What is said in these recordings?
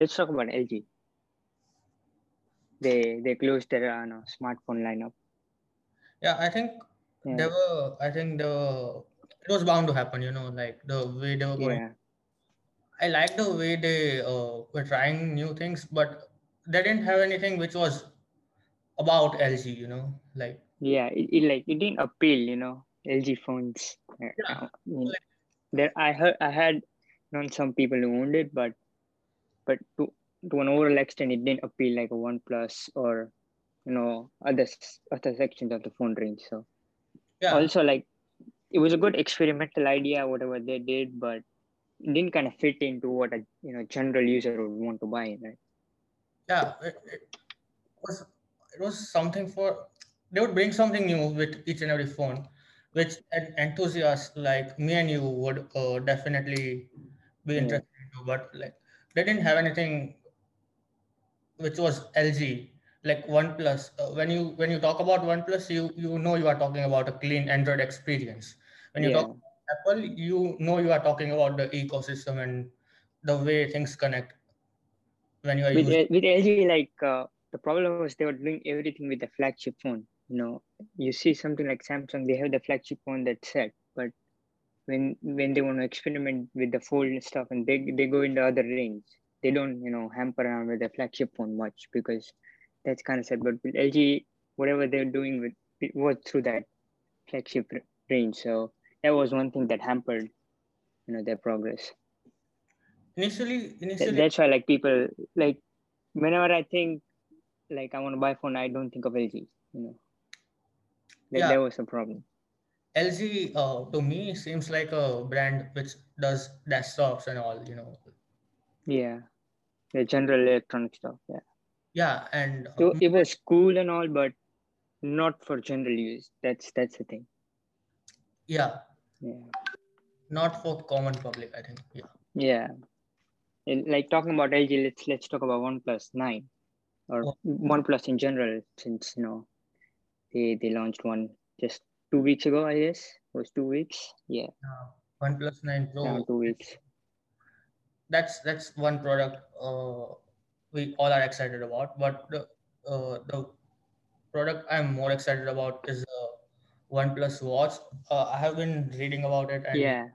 let's talk about LG. They they closed their uh, no, smartphone lineup. Yeah, I think Yeah. they were. I think the it was bound to happen. You know, like the way they were going. Yeah, I like the way they uh, were trying new things, but they didn't have anything which was about LG. You know, like yeah. It, it like it didn't appeal, you know. LG phones. Yeah, I mean, like there I heard I had known some people who owned it, but but to to an overall extent, it didn't appeal like a OnePlus or you know other other sections of the phone range. So yeah, also like it was a good experimental idea, whatever they did, but it didn't kind of fit into what a you know general user would want to buy, right? yeah. It, it was it was something for they would bring something new with each and every phone, which an enthusiast like me and you would uh, definitely be Yeah, interested into. But like they didn't have anything which was LG, like OnePlus. Uh, when you when you talk about OnePlus, you you know you are talking about a clean Android experience. When you yeah. talk about Apple, you know you are talking about the ecosystem and the way things connect when you are With using. With LG, like uh, the problem was they were doing everything with the flagship phone. You know, you see something like Samsung, they have the flagship phone that's set, but when when they want to experiment with the fold and stuff and they they go in the other range. They don't you know hamper around with the flagship phone much because that's kind of sad. But with lg whatever they're doing with it was through that flagship range. So that was one thing that hampered you know their progress. Initially, initially, that's why like people like whenever i think like i want to buy a phone i don't think of lg you know. That, yeah, that was a problem LG uh, to me seems like a brand which does desktops and all, you know. yeah the general electronic stuff yeah Yeah, and uh, so it was cool and all but not for general use. That's that's the thing. yeah, Yeah, not for common public, I think. Yeah. yeah. And like talking about LG, let's let's talk about OnePlus Nine or Oh, OnePlus in general, since you know they they launched one just two weeks ago. I guess it was two weeks. Yeah, uh, OnePlus 9 around Pro. two weeks. That's that's one product uh, we all are excited about. But the uh, the product I'm more excited about is the OnePlus Watch. Uh, I have been reading about it and Yeah,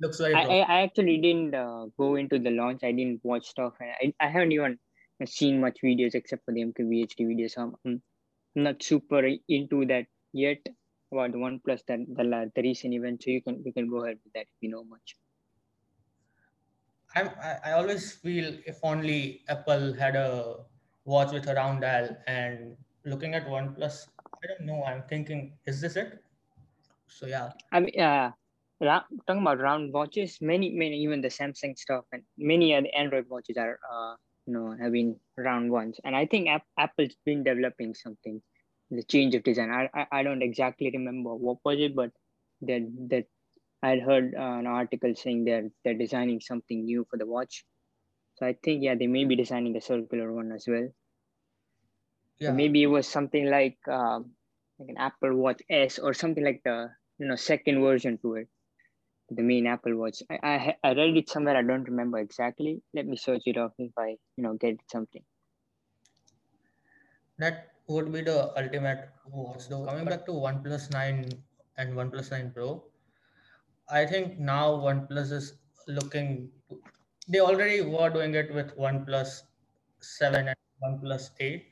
looks very I. I, I actually didn't uh, go into the launch. I didn't watch stuff, and I, I haven't even seen much videos except for the MKBHD videos. So I'm, I'm not super into that yet about the OnePlus that the the recent event. So you can you can go ahead with that if you know much. I'm, I, I always feel if only Apple had a watch with a round dial and looking at OnePlus, I don't know. I'm thinking, is this it? So yeah, I mean, uh, talking about round watches, many many even the Samsung stuff and many other Android watches are uh you know having round ones, and I think App- Apple's been developing something, the change of design. I I, I don't exactly remember what was it, but that that I'd heard uh, an article saying they're they're designing something new for the watch. So I think yeah, they may be designing a circular one as well. Yeah, maybe it was something like um, like an Apple Watch S or something like the you know second version to it, the main Apple Watch. I I, I read it somewhere. I don't remember exactly. Let me search it up if I you know get something. that would be the ultimate watch. Though coming back to OnePlus 9 and OnePlus 9 Pro, I think now OnePlus is looking. They already were doing it with OnePlus 7 and OnePlus 8,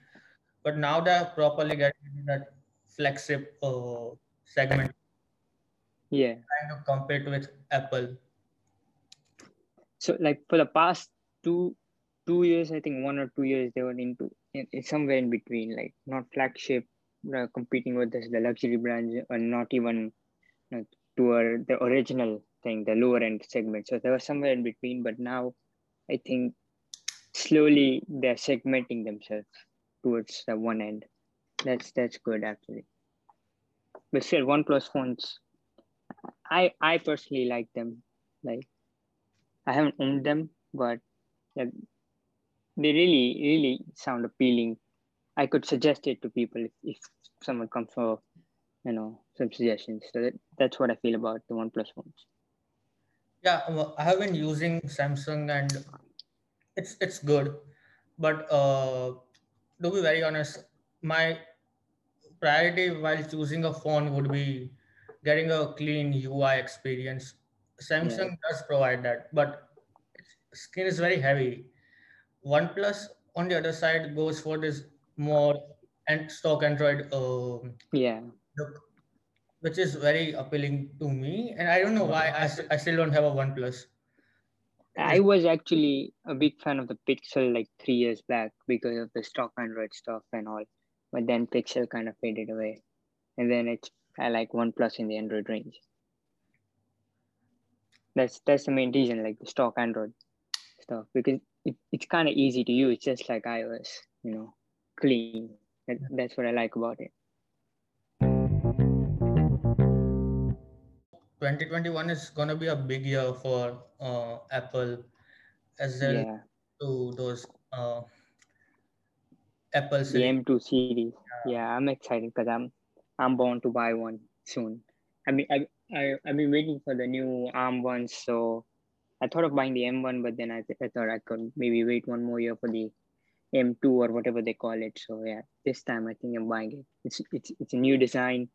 but now they're properly getting into that flagship uh, segment, Yeah. trying to compete with Apple. So like for the past two two years, I think one or two years they were into in somewhere in between, like not flagship, uh, competing with this, the luxury brands, or not even you know, the original thing, the lower end segment. So there was somewhere in between, but now I think slowly they're segmenting themselves towards the one end. That's that's good actually. But still, OnePlus phones, I I personally like them. Like I haven't owned them, but yeah, they really really sound appealing. I could suggest it to people if, if someone comes for you know some suggestions. So that, that's what I feel about the OnePlus phones. Yeah, well, I have been using Samsung and it's it's good, but uh, to be very honest, my priority while choosing a phone would be getting a clean UI experience. Samsung does provide that, but skin is very heavy. OnePlus on the other side goes for this more and stock Android um Yeah. look, which is very appealing to me. And I don't know why I, I still don't have a OnePlus. I was actually a big fan of the Pixel like three years back because of the stock Android stuff and all. But then Pixel kind of faded away. And then it's I like OnePlus in the Android range. That's that's the main reason, like the stock Android stuff, because it, it's kind of easy to use, just like iOS, you know, clean. That, that's what I like about it. 2021 is gonna be a big year for uh, Apple as well Yeah, to those uh, Apple the series. M2 series. Yeah, I'm excited because I'm I'm bound to buy one soon. I mean, I I I've been waiting for the new ARM ones, so I thought of buying the M1, but then I, th- I thought I could maybe wait one more year for the M2 or whatever they call it. So yeah, this time I think I'm buying it. It's it's it's a new design,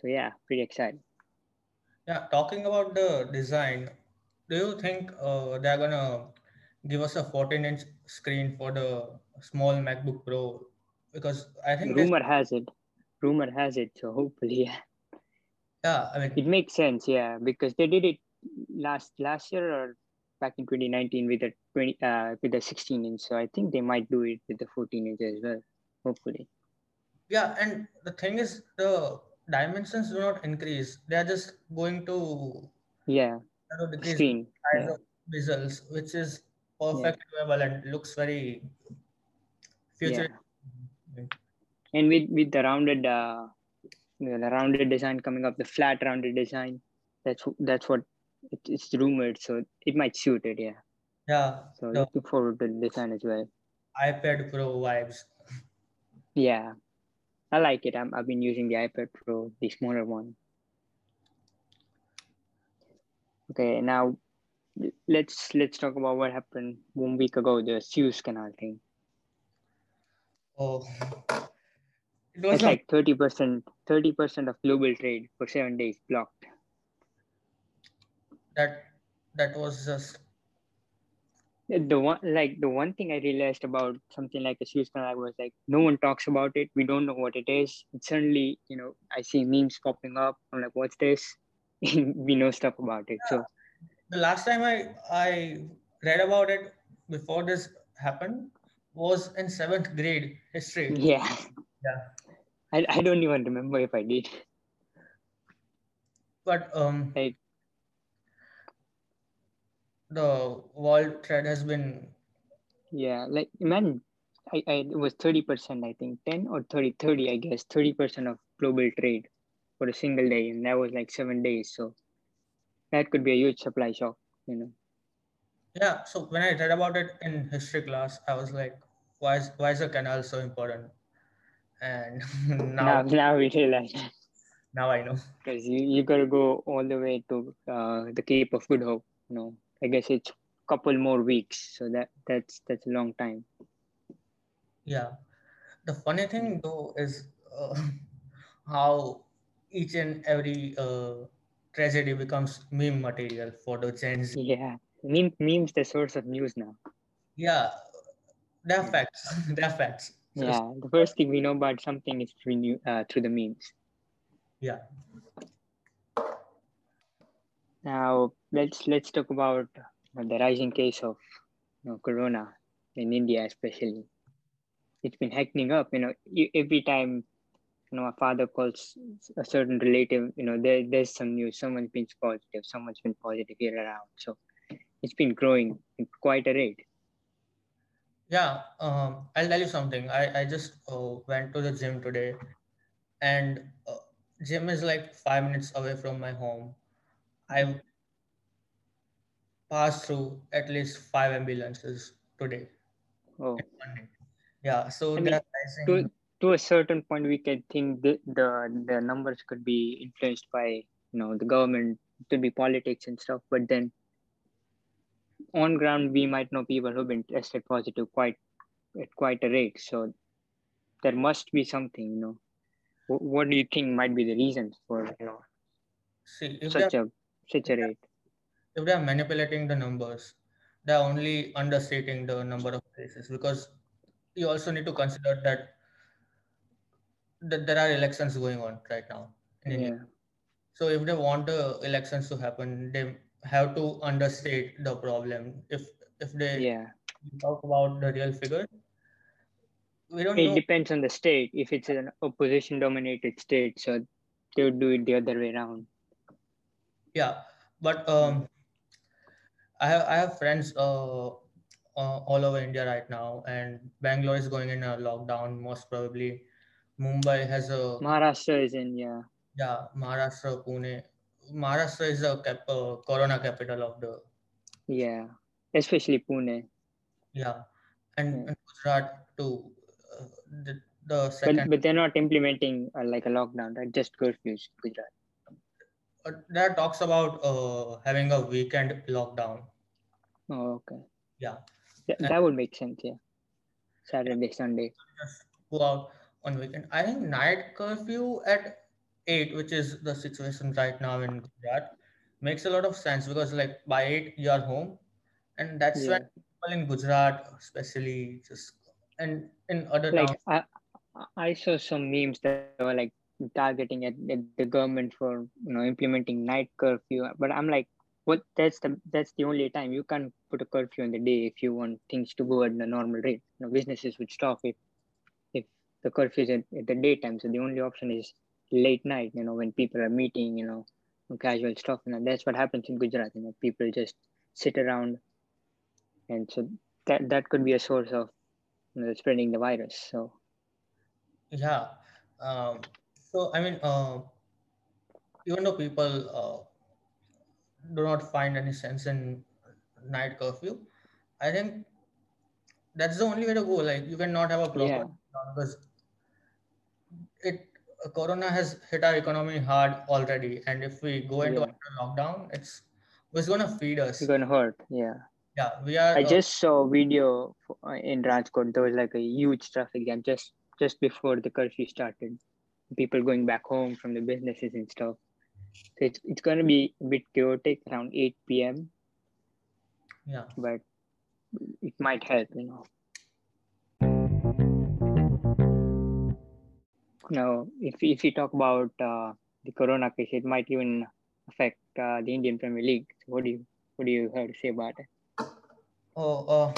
so yeah, pretty excited. Yeah, talking about the design, do you think uh, they're gonna give us a 14-inch screen for the small MacBook Pro? Because I think this, Rumor has it, rumor has it. So hopefully, yeah, yeah, I mean, it makes sense. Yeah, because they did it last last year or back in 2019 with the 20 uh with the 16 inch. So I think they might do it with the 14 inch as well. Hopefully. yeah, and the thing is, the dimensions do not increase. They are just going to Yeah, screen. Yeah, which is perfect doable and looks very futuristic. and with with the rounded uh the rounded design coming up, the flat rounded design. That's that's what it, it's rumored. So it might suit it. Yeah. Yeah, So the looking forward to the design as well. iPad Pro vibes. Yeah, I like it. I'm, I've been using the iPad Pro, the smaller one. Okay, now let's let's talk about what happened one week ago, the Suez Canal thing. Oh, it was like thirty percent, thirty percent of global trade for seven days blocked. That. That was just The one like the one thing I realized about something like a Suez Canal was like no one talks about it. We don't know what it is. And suddenly, you know, I see memes popping up. I'm like, what's this? we know stuff about it. So the last time I I read about it before this happened was in seventh grade history. yeah, Yeah, I, I don't even remember if I did. but um, Like the world trade has been yeah, like imagine I, I it was thirty percent, I think, ten or 30, 30, I guess, thirty percent of global trade for a single day, and that was like seven days. So that could be a huge supply shock, you know. yeah. So when I read about it in history class, I was like, why is why is the canal so important? And Now now now we realize now I know. because you, you gotta go all the way to uh, the Cape of Good Hope. You know, I guess it's couple more weeks, so that that's that's a long time. Yeah. The funny thing though is uh, how each and every uh, tragedy becomes meme material for the Gen Z. Yeah, meme memes the source of news now. Yeah, they're facts. they're facts. So, Yeah, the first thing we know about something is through new, uh, through the memes. yeah. Now let's let's talk about the rising case of you know, corona in India, especially. It's been heightening up. You know, every time you know a father calls a certain relative, you know, there there's some news. Someone's been positive. Someone's been positive here around. So it's been growing at quite a rate. Yeah, um, I'll tell you something. I, I just uh, went to the gym today, and uh, gym is like five minutes away from my home. I've passed through at least five ambulances today. Oh, in one day. Yeah, so I mean, to to a certain point, we can think the the, the numbers could be influenced by you know the government, could be politics and stuff. But then on ground we might know people who've been tested positive quite at quite a rate. So there must be something, you know. Wh- What do you think might be the reasons for you know See, such a such a rate? If they're manipulating the numbers, they're only understating the number of cases because you also need to consider that, that there are elections going on right now in India. Yeah, So if they want the elections to happen, they have to understate the problem. If if they yeah. talk about the real figure, we don't It know. depends on the state. If it's an opposition dominated state, so they would do it the other way around. Yeah, but um, I have I have friends uh, uh, all over India right now, and Bangalore is going in a lockdown. Most probably, Mumbai has a Maharashtra is in yeah. yeah. Maharashtra, Pune. Maharashtra is a cap, uh, corona capital of the Yeah, especially Pune. yeah, and, Yeah. and Gujarat too. Uh, the, the But but they're not implementing uh, like a lockdown, right? Just curfews, Gujarat. Uh, there talks about uh, having a weekend lockdown. Oh, okay. Yeah, Th- And- that would make sense. Yeah, Saturday, Sunday. just go out on weekend. I think night curfew at eight, which is the situation right now in Gujarat, makes a lot of sense because like by eight you are home, and that's Yeah. when people in Gujarat, especially just and in other Like towns, I I saw some memes that were like targeting at, at the government for you know implementing night curfew, but I'm like, what? That's the that's the only time you can't put a curfew in the day if you want things to go at the normal rate. You know, businesses would stop if if the curfew is at, at the daytime. So the only option is late night. You know, when people are meeting. You know, casual stuff, and that's what happens in Gujarat. You know, people just sit around, and so that that could be a source of you know, spreading the virus. So yeah. Um, so I mean, uh, even though people uh, do not find any sense in night curfew, I think that's the only way to go. Like you cannot have a proper Yeah. because it uh, corona has hit our economy hard already, and if we go into Yeah. lockdown, it's it's gonna feed us. it's gonna hurt. Yeah. Yeah, we are. I uh, just saw a video uh, in Rajkot. There was like a huge traffic jam just just before the curfew started. People going back home from the businesses and stuff. So it's it's gonna be a bit chaotic around 8 p.m. yeah. But it might help, you know. Now, if if you talk about uh, the corona case, it might even affect uh, the Indian Premier League. So what do you what do you have to say about it? Oh, uh,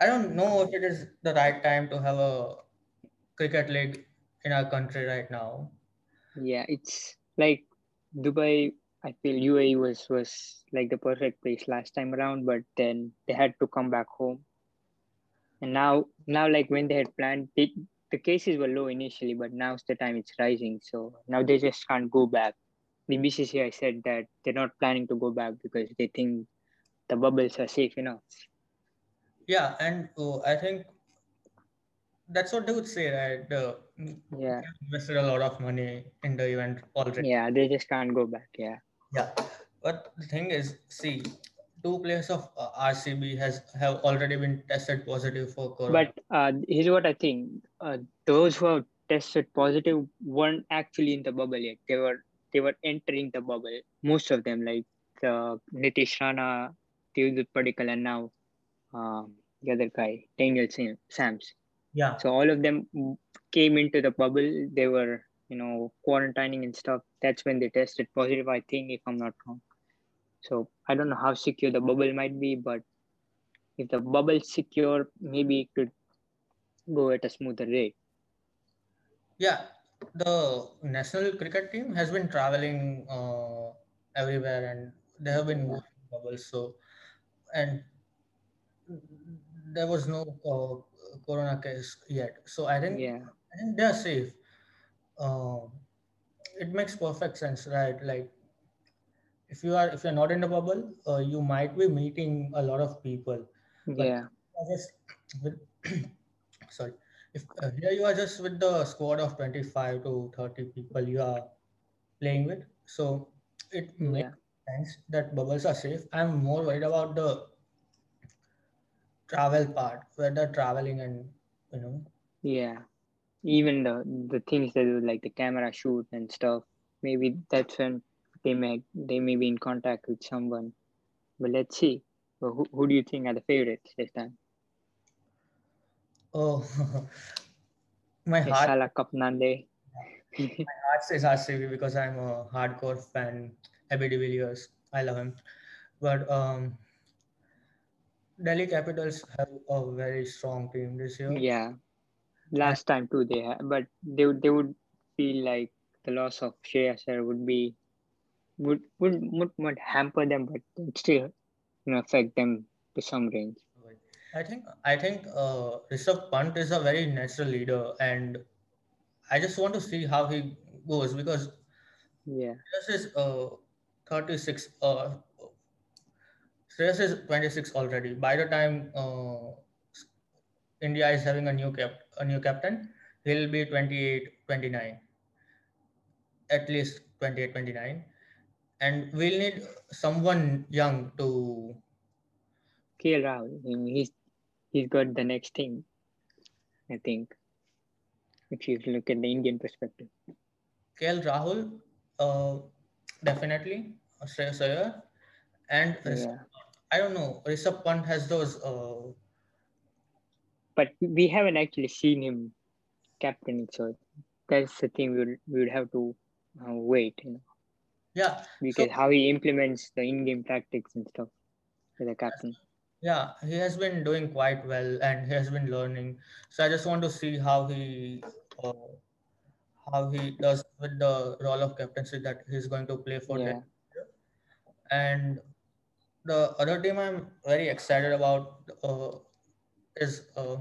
I don't know if it is the right time to have a cricket league in our country right now. Yeah, it's like Dubai. I feel UAE was was like the perfect place last time around, but then they had to come back home. And now, now like when they had planned, they, the cases were low initially, but now's the time it's rising. So now they just can't go back. The BCCI said that they're not planning to go back because they think the bubbles are safe enough. Yeah, and uh, I think that's what they would say, right? The Yeah, invested a lot of money in the event already. yeah, they just can't go back. Yeah, Yeah, but the thing is, see, two players of uh, RCB has have already been tested positive for corona. but uh, here's what I think: uh, those who have tested positive weren't actually in the bubble yet. They were they were entering the bubble. Most of them, like uh, Nitish Rana, Devdutt Padikkal, and now um, the other guy, Daniel Sam- Sams. Yeah, So all of them came into the bubble. They were, you know, quarantining and stuff. That's when they tested positive, I think, if I'm not wrong. So I don't know how secure the bubble might be, but if the bubble's secure, maybe it could go at a smoother rate. yeah. The national cricket team has been traveling uh, everywhere, and they have been in bubbles. So, and there was no uh, corona case yet. So I think Yeah, I think they're safe. Um, it makes perfect sense, right? Like if you are if you're not in the bubble, uh, you might be meeting a lot of people. But yeah, just with, sorry, if uh, here you are just with the squad of 25 to 30 people you are playing with, so it makes yeah, Thanks that bubbles are safe. I'm more worried about the travel part, where they're traveling and you know. Yeah, even the the things they do, like the camera shoot and stuff. Maybe that's when they may they may be in contact with someone. But let's see. Who, who do you think are the favorites this time? Oh, my heart, my heart says RCB because I'm a hardcore fan. AB de Villiers, I love him. But um, Delhi Capitals have a very strong team this year. yeah, last time too they had, but they would they would feel like the loss of Shreyas Iyer would be would would would, would hamper them, but would still you know affect them to some range. I think I think uh, Rishabh Pant is a very natural leader, and I just want to see how he goes because Yeah, this is uh, 36. Uh, Shreyas is 26 already. By the time uh, India is having a new cap a new captain, he'll be 28, 29. At least 28, 29. And we'll need someone young to KL Rahul. I mean, he's he's got the next thing. I think if you look at the Indian perspective. KL Rahul, uh, definitely Shreyas Iyer, and Yeah, I don't know. Rishabh Pant has those. Uh, but we haven't actually seen him captaining, so that's the thing we would we would have to uh, wait, you know, yeah, because how he implements the in-game tactics and stuff as a captain. yeah, he has been doing quite well, and he has been learning. So I just want to see how he, uh, how he does with the role of captaincy that he's going to play for Yeah, them. And the other team I'm very excited about uh, is uh,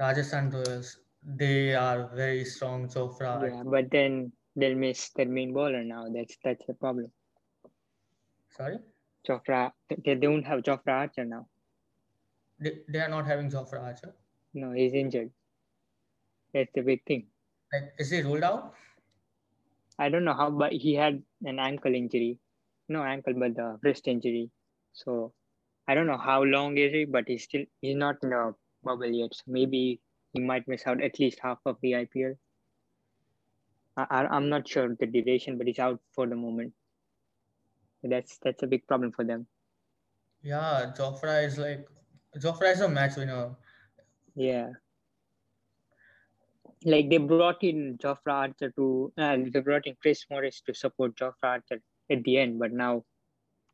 Rajasthan Royals. They are very strong so far. yeah, but then they'll miss their main bowler now. That's that's the problem. Sorry, Jofra, they don't have Jofra Archer now. they, they are not having Jofra Archer. No, he's injured. That's the big thing. Like, is he ruled out? I don't know how, but he had an ankle injury. No ankle, but the wrist injury. So I don't know how long is he, but he's still he's not in the bubble yet. So maybe he might miss out at least half of the IPL. I, I I'm not sure the duration, but he's out for the moment. That's that's a big problem for them. Yeah, Jofra is like Jofra is a match winner. Yeah. Like they brought in Jofra Archer to, uh, they brought in Chris Morris to support Jofra Archer at the end, but now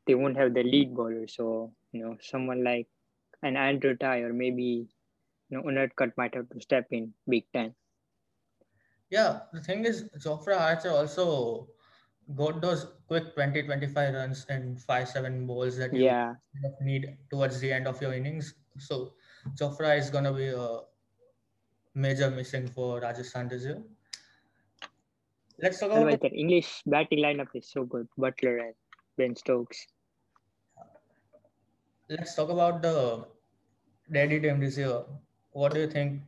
they won't have the lead bowler. So, you know, someone like an Andrew Tye or maybe, you know, Unadkat might have to step in big time. Yeah, the thing is, Jofra Archer also got those quick 20 25 runs and 5 7 balls that you Yeah. need towards the end of your innings. So, Jofra is going to be a major missing for Rajasthan this year. Let's talk about their English batting lineup is so good. Buttler and Ben Stokes. let's talk about the Delhi team this year. What do you think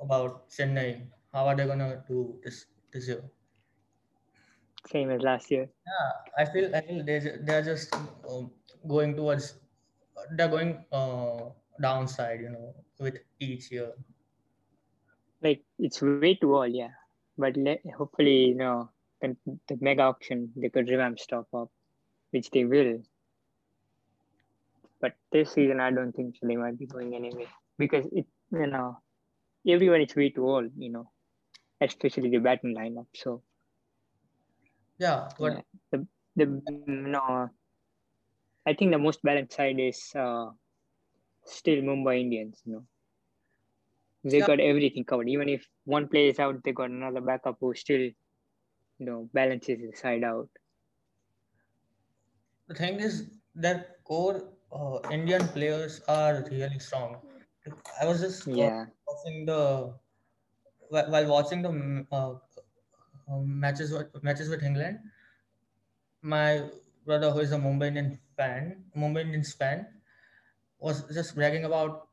about Chennai? How are they gonna do this this year? Same as last year. Yeah, I feel I feel they they're just um, going towards they're going uh, downside, you know, with each year. Like it's way too old, yeah. But le- hopefully, you know, the, the mega auction they could revamp stuff up, which they will. But this season, I don't think so. They might be going anyway because it, you know, everyone is way too old, you know, especially the batting lineup. So Yeah, but yeah, the the no, I think the most balanced side is uh, still Mumbai Indians. You know, they Yeah. got everything covered. Even if one player is out, they got another backup who still, you know, balances the side out. the thing is that core uh, Indian players are really strong. I was just Yeah, watching the while watching the uh, um, matches with, matches with England. My brother, who is a Mumbai Indian fan, Mumbai Indians fan, was just bragging about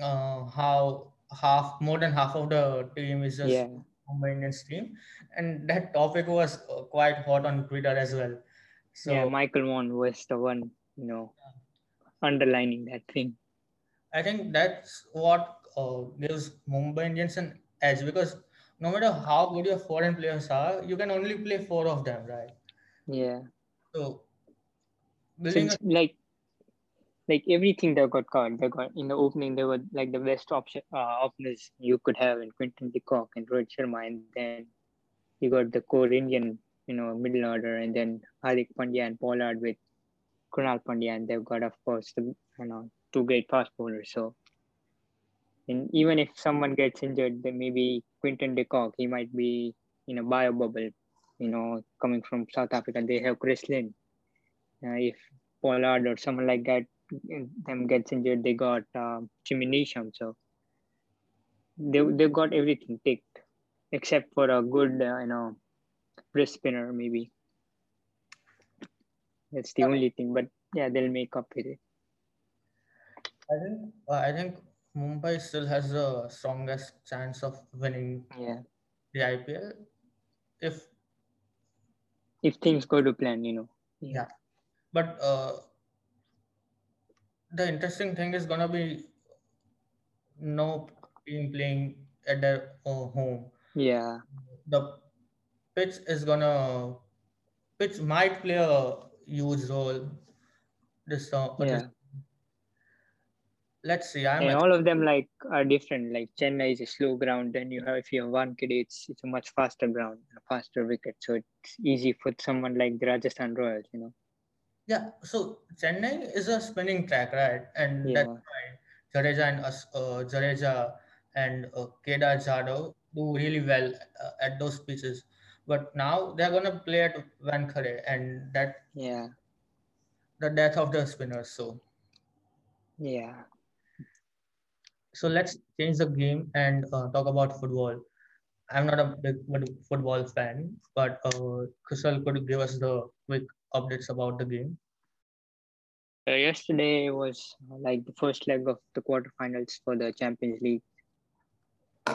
uh, how half more than half of the team is just yeah, Mumbai Indians team, and that topic was uh, quite hot on Twitter as well. So yeah, Michael Vaughan was the one, you know, underlining that thing. I think that's what uh, gives Mumbai Indians an edge because no matter how good your foreign players are, you can only play four of them, right? Yeah. So building a like like everything they got covered. They got in the opening they were like the best option uh, openers you could have in Quinton de Kock and Rohit Sharma and then you got the core Indian, you know, middle order and then Hardik Pandya and Pollard with Krunal Pandya and they've got of course the you know two great fast bowlers. So and even if someone gets injured, then maybe Quinton de Kock, he might be in a bio bubble, you know, coming from South Africa. They have Chris Lynn. Uh, if Pollard or someone like that them gets injured, they got um, Jimmy Neesham. So they they got everything ticked except for a good, uh, you know, wrist spinner maybe. That's the Yeah. only thing, but yeah, they'll make up with it. I think uh, I think Mumbai still has the strongest chance of winning Yeah, the IPL if if things go to plan, you know. yeah. But uh, the interesting thing is gonna be no team playing at their home. Yeah, The pitch is gonna pitch might play a huge role. This uh, this- yeah. let's see. I'm and all of them like are different. Like Chennai is a slow ground, and you have if you have Wankhede, it's it's a much faster ground, a faster wicket, so it's easy for someone like the Rajasthan Royals, you know. Yeah. So Chennai is a spinning track, right? And Yeah, that's why Jadeja and us, uh, Jadeja and uh, Kedar Jadhav do really well uh, at those pitches. But now they're gonna play at Wankhede, and that yeah, the death of the spinners. So yeah. so let's change the game and uh, talk about football. I'm not a big football fan, but uh, Kushal could give us the quick updates about the game. Uh, yesterday was uh, like the first leg of the quarterfinals for the Champions League.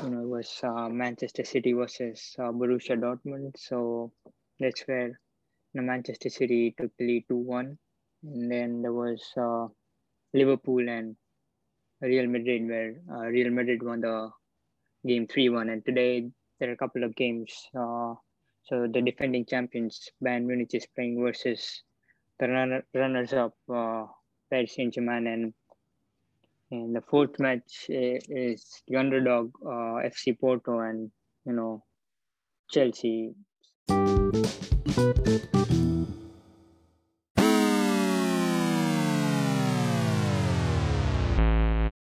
You know, it was uh, Manchester City versus uh, Borussia Dortmund. So that's where you know, Manchester City took the lead 2 1. And then there was uh, Liverpool and Real Madrid, where uh, Real Madrid won the game 3 1. And today there are a couple of games. Uh, so the defending champions, Bayern Munich, is playing versus the runner, runners up, uh, Paris Saint Germain. And, and the fourth match is the underdog, uh, FC Porto, and, you know, Chelsea.